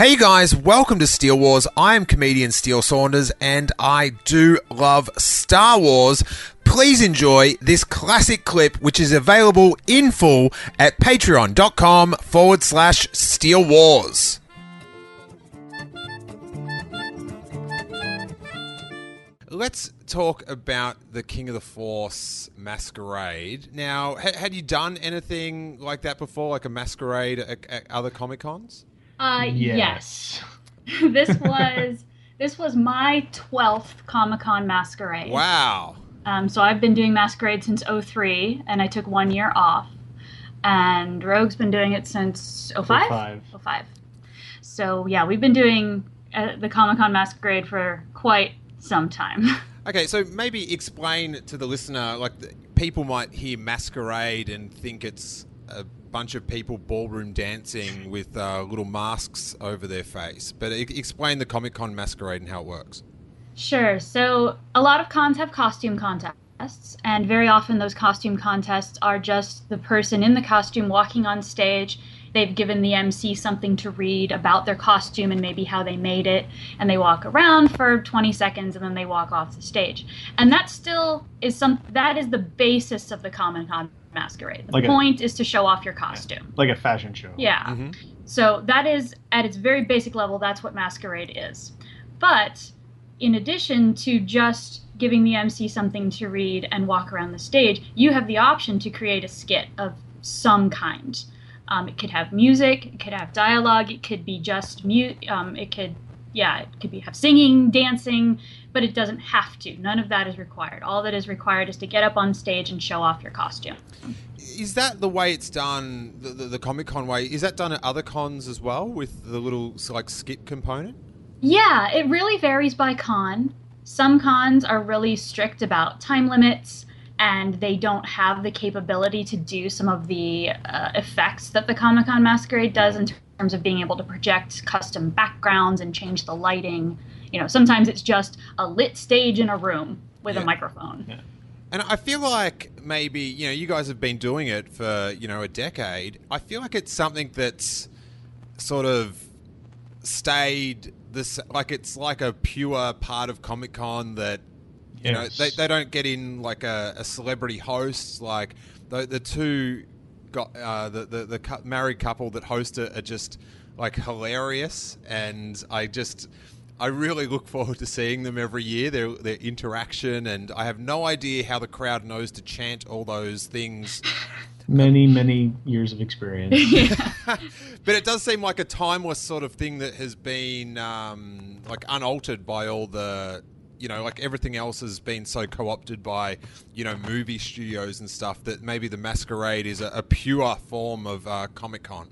Hey guys, welcome to Steele Wars. I am comedian Steele Saunders and I do love Star Wars. Please enjoy this classic clip, which is available in full at patreon.com forward slash Steele Wars. Let's talk about the King of the Force masquerade. Now, ha- had you done anything like that before, like a masquerade at, at other Comic Cons? Uh, Yes. yes. this was this was my twelfth Comic Con masquerade. Wow. Um, so I've been doing masquerade since 03, and I took one year off. And Rogue's been doing it since 05? 05. 05. So yeah, we've been doing uh, the Comic Con masquerade for quite some time. Okay, so maybe explain to the listener, like the, people might hear masquerade and think it's a bunch of people ballroom dancing with uh, little masks over their face. But e- explain the Comic Con masquerade and how it works. Sure. So a lot of cons have costume contests, and very often those costume contests are just the person in the costume walking on stage. They've given the MC something to read about their costume and maybe how they made it, and they walk around for 20 seconds and then they walk off the stage. And that still is some that is the basis of the Comic Con masquerade. The Like a- point is to show off your costume. Like a fashion show. Yeah. Mm-hmm. So that is at its very basic level, that's what masquerade is. But in addition to just giving the MC something to read and walk around the stage, you have the option to create a skit of some kind. Um, it could have music, it could have dialogue, it could be just mute, um, it could, yeah, it could be have singing, dancing, but it doesn't have to. None of that is required. All that is required is to get up on stage and show off your costume. Is that the way it's done, the, the, the Comic Con way? Is that done at other cons as well with the little like skip component? Yeah, it really varies by con. Some cons are really strict about time limits and they don't have the capability to do some of the uh, effects that the Comic Con Masquerade does in terms of being able to project custom backgrounds and change the lighting. You know, sometimes it's just a lit stage in a room with Yeah. a microphone. Yeah. And I feel like maybe, you know, you guys have been doing it for, you know, a decade. I feel like it's something that's sort of stayed this like it's like a pure part of Comic Con that you know they, they don't get in like a, a celebrity host like the the two got uh, the the, the married couple that host it are just like hilarious. And I just I really look forward to seeing them every year their their interaction. And I have no idea how the crowd knows to chant all those things. Many, many years of experience. but it does seem like a timeless sort of thing that has been um, like unaltered by all the you know like everything else has been so co-opted by you know movie studios and stuff that maybe the masquerade is a, a pure form of uh, comic-con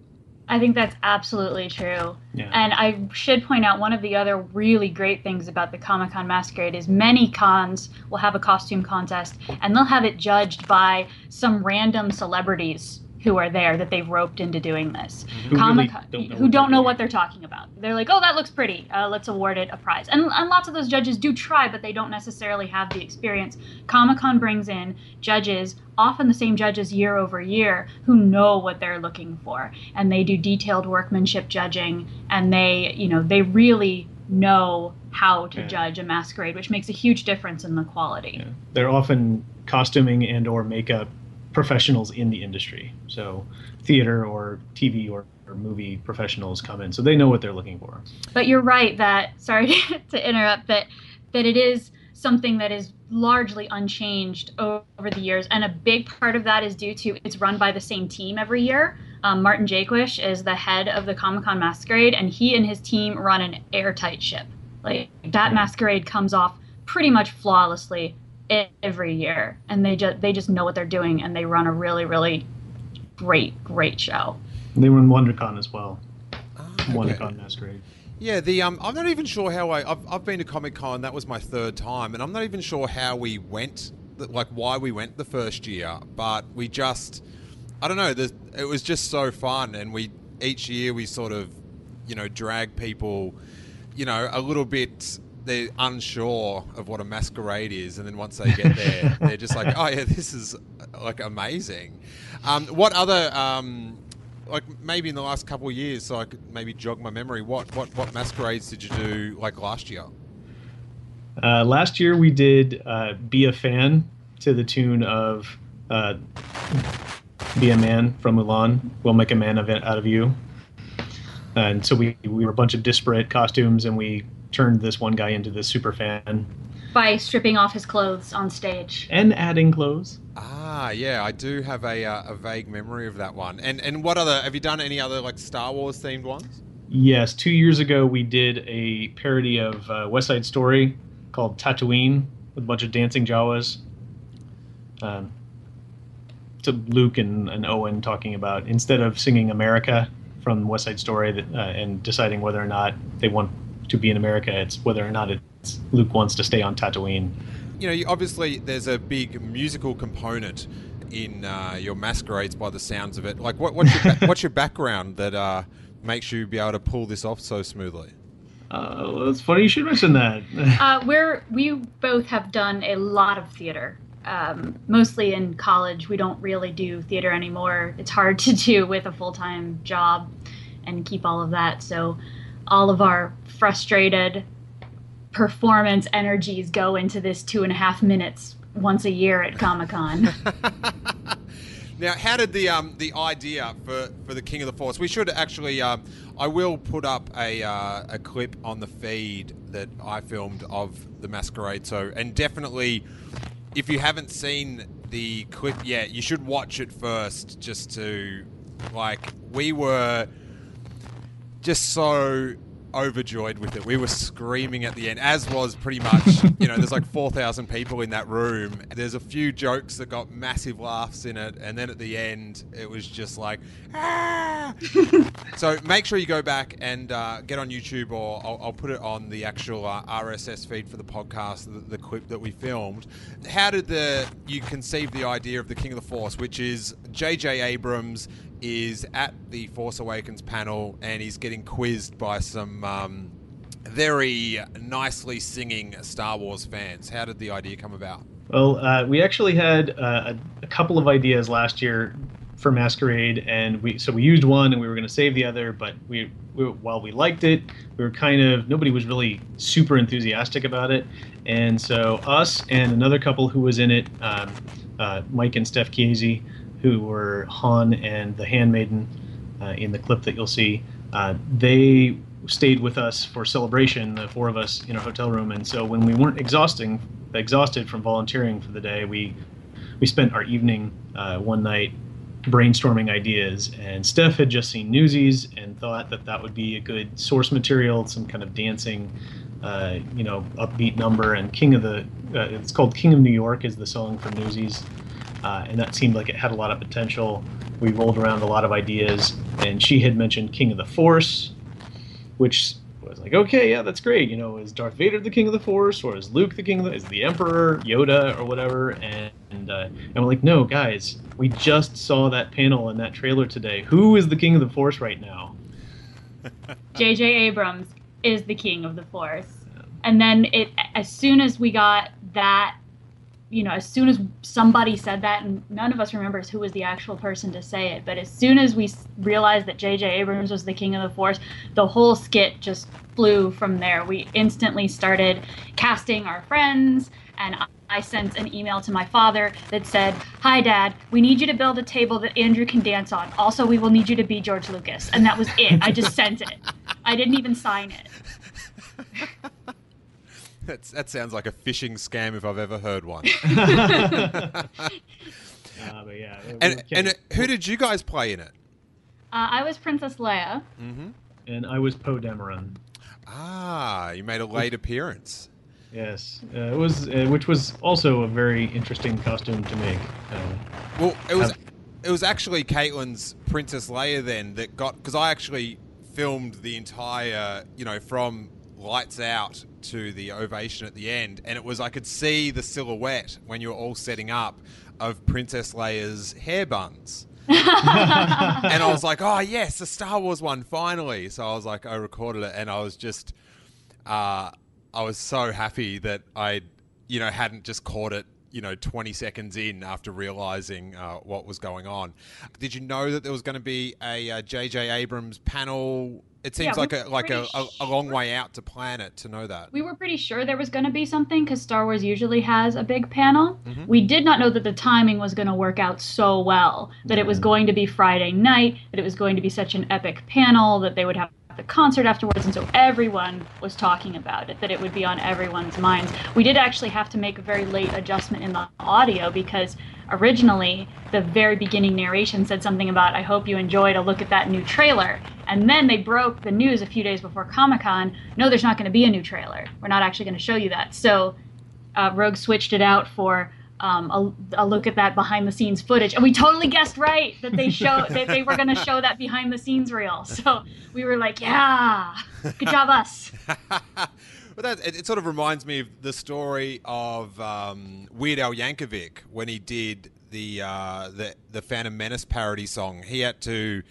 I think that's absolutely true. Yeah. And I should point out one of the other really great things about the Comic Con Masquerade is many cons will have a costume contest and they'll have it judged by some random celebrities who are there that they've roped into doing this. Who really Comic don't know who don't know what they're talking about. They're like, "Oh, that looks pretty. Uh, let's award it a prize." And, and lots of those judges do try, but they don't necessarily have the experience. Comic Con brings in judges, often the same judges year over year, who know what they're looking for, and they do detailed workmanship judging, and they, you know, they really know how to Yeah. judge a masquerade, which makes a huge difference in the quality. Yeah. They're often costuming and or makeup professionals in the industry. So theater or TV or, or movie professionals come in, so they know what they're looking for. But you're right that sorry to interrupt that that it is something that is largely unchanged over the years, and a big part of that is due to it's run by the same team every year. Um, Martin Jaquish is the head of the Comic Con Masquerade, and he and his team run an airtight ship. Like that masquerade comes off pretty much flawlessly every year, and they just they just know what they're doing, and they run a really really great great show. They were in WonderCon as well. Ah, WonderCon okay. Masquerade. Yeah, the um, I'm not even sure how I. I've, I've been to Comic Con. That was my third time, and I'm not even sure how we went. Like why we went the first year, but we just. I don't know. there's- It was just so fun, and we each year we sort of, you know, drag people, you know, a little bit. They're unsure of what a masquerade is, and then once they get there, they're just like, "Oh yeah, this is like amazing." Um, what other um, like maybe in the last couple of years, so I could maybe jog my memory. What what what masquerades did you do like last year? Uh, last year we did uh, "Be a Fan" to the tune of uh, "Be a Man" from Mulan. We'll make a man of it out of you. And so we we were a bunch of disparate costumes, and we turned this one guy into this super fan By stripping off his clothes on stage. and adding clothes. Ah, yeah, I do have a uh, a vague memory of that one. And and what other have you done any other like Star Wars themed ones? Yes, two years ago we did a parody of uh, West Side Story called Tatooine with a bunch of dancing Jawas. Um, to Luke and, and Owen talking about instead of singing America from West Side Story that, uh, and deciding whether or not they want to be in America, it's whether or not it's Luke wants to stay on Tatooine. You know, obviously there's a big musical component in uh, your masquerades by the sounds of it. Like, what, what's your ba- what's your background that uh, makes you be able to pull this off so smoothly? Uh, well, it's funny you should mention that. Uh, we're we both have done a lot of theater. Um, mostly in college, we don't really do theater anymore. It's hard to do with a full time job and keep all of that. So, all of our frustrated performance energies go into this two and a half minutes once a year at Comic Con. Now, how did the um, the idea for, for the King of the Force? We should actually. Um, I will put up a uh, a clip on the feed that I filmed of the masquerade. So, and definitely, if you haven't seen the clip yet, you should watch it first, just to like we were just so overjoyed with it. We were screaming at the end, as was pretty much, you know, there's like 4,000 people in that room. There's a few jokes that got massive laughs in it. And then at the end, it was just like, ah! so make sure you go back and uh, get on YouTube or I'll, I'll put it on the actual uh, RSS feed for the podcast, the, the clip that we filmed. How did the you conceive the idea of the King of the Force, which is J.J. Abrams is at the Force Awakens panel and he's getting quizzed by some um, very nicely singing Star Wars fans. How did the idea come about? Well, uh, we actually had uh, a, couple of ideas last year for Masquerade, and we so we used one and we were going to save the other, but we, we while we liked it, we were kind of nobody was really super enthusiastic about it, and so us and another couple who was in it, um, uh, Mike and Steph Chiesi, who were Han and the Handmaiden uh, in the clip that you'll see, uh, they stayed with us for celebration, the four of us in a hotel room, and so when we weren't exhausting exhausted from volunteering for the day, we we spent our evening uh, one night brainstorming ideas. And Steph had just seen Newsies and thought that that would be a good source material, some kind of dancing, uh, you know, upbeat number. And King of the, uh, it's called King of New York, is the song from Newsies. Uh, and that seemed like it had a lot of potential. We rolled around a lot of ideas, and she had mentioned King of the Force, which was like, okay, yeah, that's great. You know, is Darth Vader the king of the Force, or is Luke the king of the, is the Emperor, Yoda, or whatever? And and, uh, and we're like, no, guys, we just saw that panel and that trailer today. Who is the king of the Force right now? J.J. Abrams is the king of the Force. And then it, as soon as we got that, you know, as soon as somebody said that, and none of us remembers who was the actual person to say it, but as soon as we realized that J.J. Abrams was the king of the Force, the whole skit just flew from there. We instantly started casting our friends, and I- I sent an email to my father that said, Hi, Dad, we need you to build a table that Andrew can dance on. Also, we will need you to be George Lucas. And that was it. I just sent it. I didn't even sign it. That's, that sounds like a phishing scam if I've ever heard one. Uh, but yeah, and and who did you guys play in it? Uh, I was Princess Leia. Mm-hmm. and I was Poe Dameron. Ah, you made a late appearance. Yes, uh, it was, uh, which was also a very interesting costume to make. Uh, Well, it was Have- it was actually Caitlin's Princess Leia then that got because I actually filmed the entire, you know, from lights out to the ovation at the end, and it was I could see the silhouette when you were all setting up of Princess Leia's hair buns. and I was like, oh yes, the Star Wars one finally. So I was like, I recorded it, and I was just, uh, I was so happy that I, you know, hadn't just caught it you know 20 seconds in after realizing uh, what was going on. Did you know that there was going to be a J.J. Uh, Abrams panel? It seems yeah, like a like a, a, a, long way out to plan it to know that. We were pretty sure there was going to be something because Star Wars usually has a big panel. Mm-hmm. We did not know that the timing was going to work out so well. That it was mm. going to be Friday night. That it was going to be such an epic panel. That they would have the concert afterwards, and so everyone was talking about it, that it would be on everyone's minds. We did actually have to make a very late adjustment in the audio because originally the very beginning narration said something about, I hope you enjoyed a look at that new trailer. And then they broke the news a few days before Comic Con no, there's not going to be a new trailer. We're not actually going to show you that. So uh, Rogue switched it out for um, a, a, look at that behind the scenes footage, and we totally guessed right that they show that they were going to show that behind the scenes reel. So we were like, "Yeah, good job, us." well, that it, it, sort of reminds me of the story of um, Weird Al Yankovic when he did the uh, the the Phantom Menace parody song. He had to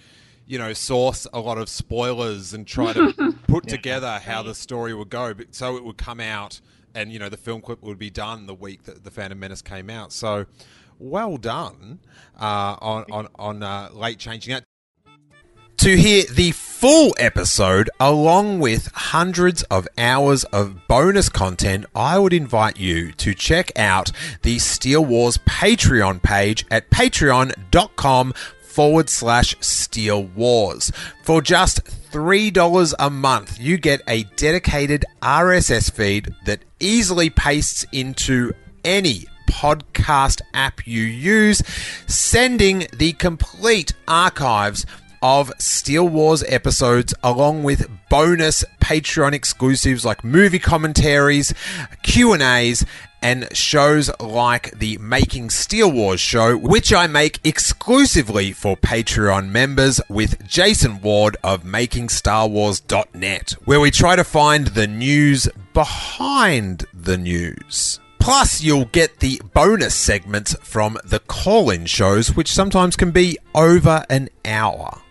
you know, source a lot of spoilers and try to put yeah, together how the story would go, so it would come out and you know the film clip would be done the week that the Phantom Menace came out. So well done uh, on on, on uh, late changing that. To hear the full episode along with hundreds of hours of bonus content, I would invite you to check out the Steele Wars Patreon page at patreon.com forward slash Steele Wars. For just $3 a month, you get a dedicated RSS feed that easily pastes into any podcast app you use, sending the complete archives of Steel Wars episodes along with bonus Patreon exclusives like movie commentaries, Q&As and shows like the Making Steele Wars show, which I make exclusively for Patreon members with Jason Ward of MakingStarWars.net, where we try to find the news behind the news. Plus, you'll get the bonus segments from the call in shows, which sometimes can be over an hour.